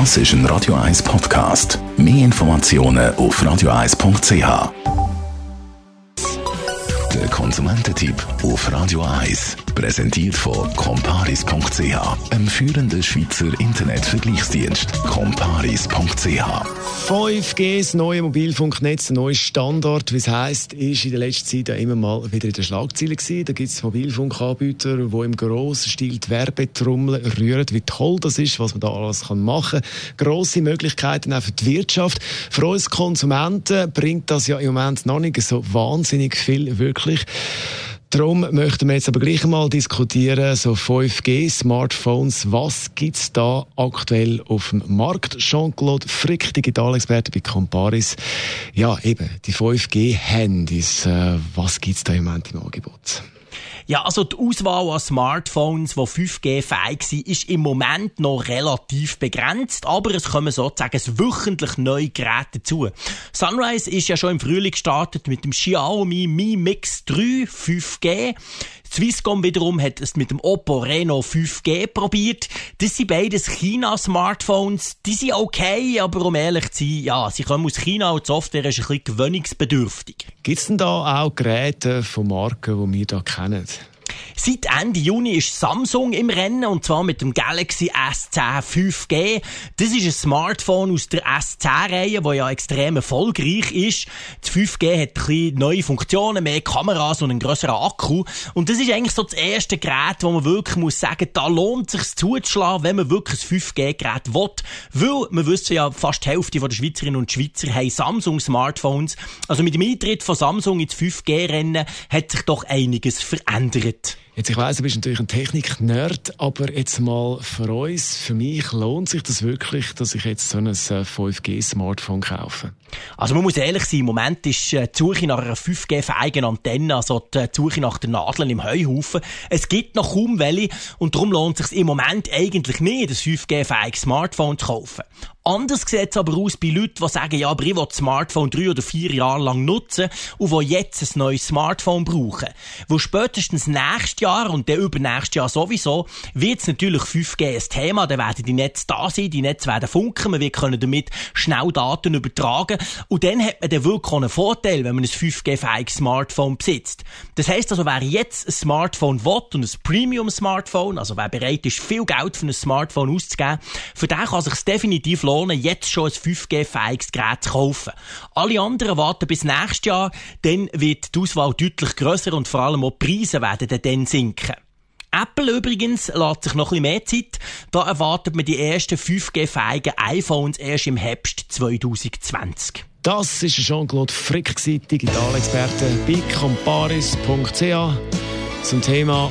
Das ist ein Radio 1 Podcast. Mehr Informationen auf radio1.ch. Der Konsumententipp auf Radio 1 präsentiert von comparis.ch, einem führenden Schweizer Internetvergleichsdienst. comparis.ch 5G, das neue Mobilfunknetz, der neue Standard, wie es heisst, ist in der letzten Zeit immer mal wieder in den Schlagzeilen gewesen. Da gibt es Mobilfunkanbieter, die im grossen Stil die Werbetrommel rühren, wie toll das ist, was man da alles machen kann. Grosse Möglichkeiten auch für die Wirtschaft. Für uns Konsumenten bringt das ja im Moment noch nicht so wahnsinnig viel wirklich. Darum möchten wir jetzt aber gleich mal diskutieren, so 5G-Smartphones, was gibt es da aktuell auf dem Markt? Jean-Claude Frick, Digitalexperte bei Comparis. Ja, eben, die 5G-Handys, äh, was gibt es da im Moment im Angebot? Ja, also die Auswahl an Smartphones, die 5G-fähig sind, ist im Moment noch relativ begrenzt, aber es kommen sozusagen wöchentlich neue Geräte dazu. Sunrise ist ja schon im Frühling gestartet mit dem Xiaomi Mi Mix 3 5G. Swisscom wiederum hat es mit dem Oppo Reno 5G probiert. Das sind beides China-Smartphones. Die sind okay, aber um ehrlich zu sein, ja, sie kommen aus China und die Software ist ein bisschen gewöhnungsbedürftig. Gibt es denn da auch Geräte von Marken, die wir da kennen? planet. Seit Ende Juni ist Samsung im Rennen und zwar mit dem Galaxy S10 5G. Das ist ein Smartphone aus der S10-Reihe, das ja extrem erfolgreich ist. Das 5G hat ein bisschen neue Funktionen, mehr Kameras und einen grösseren Akku. Und das ist eigentlich so das erste Gerät, wo man wirklich muss sagen, da lohnt sich zuzuschlagen, wenn man wirklich ein 5G-Gerät will. Weil, wir wissen ja, fast die Hälfte der Schweizerinnen und Schweizer haben Samsung-Smartphones. Also mit dem Eintritt von Samsung ins 5G-Rennen hat sich doch einiges verändert. Jetzt, ich weiss, du bist natürlich ein Technik-Nerd, aber jetzt mal für uns, für mich lohnt sich das wirklich, dass ich jetzt so ein 5G-Smartphone äh, kaufe? Also man muss ehrlich sein, im Moment ist äh, die Suche nach einer 5G-fähigen Antenne, also die Suche nach den Nadeln im Heuhaufen. Es gibt noch kaum welche und darum lohnt es sich im Moment eigentlich nicht, ein 5G-fähiges Smartphone zu kaufen. Anders sieht es aber aus bei Leuten, die sagen, ja, aber ich will das Smartphone drei oder vier Jahre lang nutzen und die jetzt ein neues Smartphone brauchen. Wo spätestens nächstes Jahr und dann übernächstes Jahr sowieso wird es natürlich 5G ein Thema. Dann werden die Netze da sein, die Netze werden funken, wir können damit schnell Daten übertragen und dann hat man dann wirklich einen Vorteil, wenn man ein 5G-fähiges Smartphone besitzt. Das heisst also, wer jetzt ein Smartphone will und ein Premium-Smartphone, also wer bereit ist, viel Geld für ein Smartphone auszugeben, für den kann sich definitiv lohnen, lohnen, jetzt schon ein 5G-fähiges Gerät zu kaufen. Alle anderen warten bis nächstes Jahr, dann wird die Auswahl deutlich grösser und vor allem auch die Preise werden dann sinken. Apple übrigens lässt sich noch ein bisschen mehr Zeit. Da erwartet man die ersten 5G-fähigen iPhones erst im Herbst 2020. Das ist Jean-Claude Frick, Digitalexperte bei comparis.ch zum Thema